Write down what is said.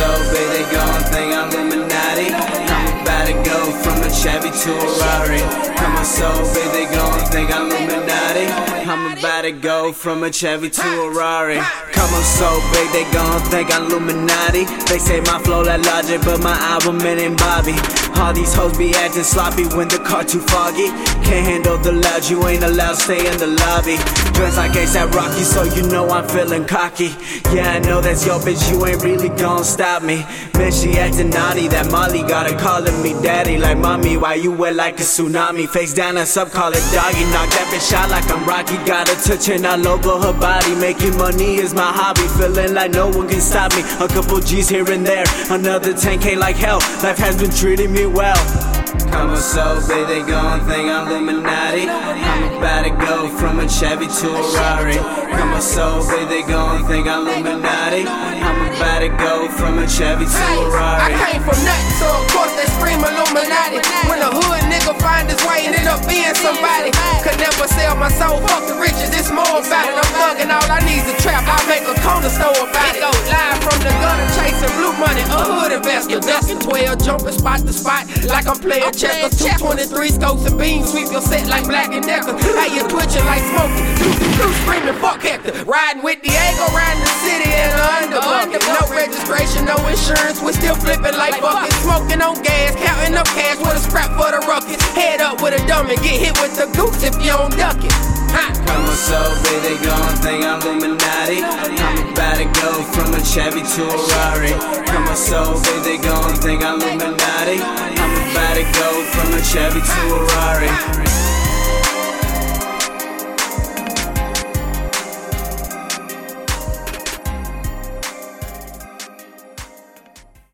So big they gon' think I'm Illuminati. I'm about to go from a Chevy to a Ferrari. Come on, so big they gon' think I'm Illuminati. I'm about to go from a Chevy to a Ferrari. Come on, so big they gon' think I'm Illuminati. They say my flow that logic, but my album it ain't Bobby. All these hoes be acting sloppy when the car too foggy. Can't handle the loud, you ain't allowed stay in the lobby. Dress like ASAP Rocky, so you know I'm feeling cocky. Yeah, I know that's your bitch, you ain't really gon' stop me. Man, she acting naughty, that Molly got her calling me daddy. Like, mommy, why you wet like a tsunami? Face down and sub, call it doggy. Knock that bitch out like I'm Rocky. Got her touching all over her body. Making money is my hobby. Feeling like no one can stop me. A couple G's here and there, another 10K like hell. Life has been treating me well. Come on, so big they gon' think I'm Illuminati. I'm about to go from a Chevy to a Rari. Come on, so big they gon' think I'm Illuminati. I'm about to go from a Chevy to a I Rari. came from nothing, so of course they scream Illuminati. When a hood nigga find his way and end up being somebody, could never sell my soul. Fuck the riches, it's more about it. I'm thugging, all I need's a trap. I make a corner store about it. Go live from the gutter, chasing blue money, a hood investor. Dustin 12, jumping spot to spot like I'm playing checkers. 223 scopes and beams, sweep your set like Black and Decker. How you twitching like smoking? Blue screaming, fuck Hector. Riding with Diego, riding the city in the underbucket. No registration, no insurance, we still flipping like buckets. Smoking on gas, counting up cash with a scrap for the ruckus. Head up with a dummy, get hit with the goose if you don't duck it. Ha. Come on, so big they gon' think I'm from a Chevy to a Rari. Come on, so big they gon' think I'm Illuminati. I'm about to go from a Chevy to a Rari.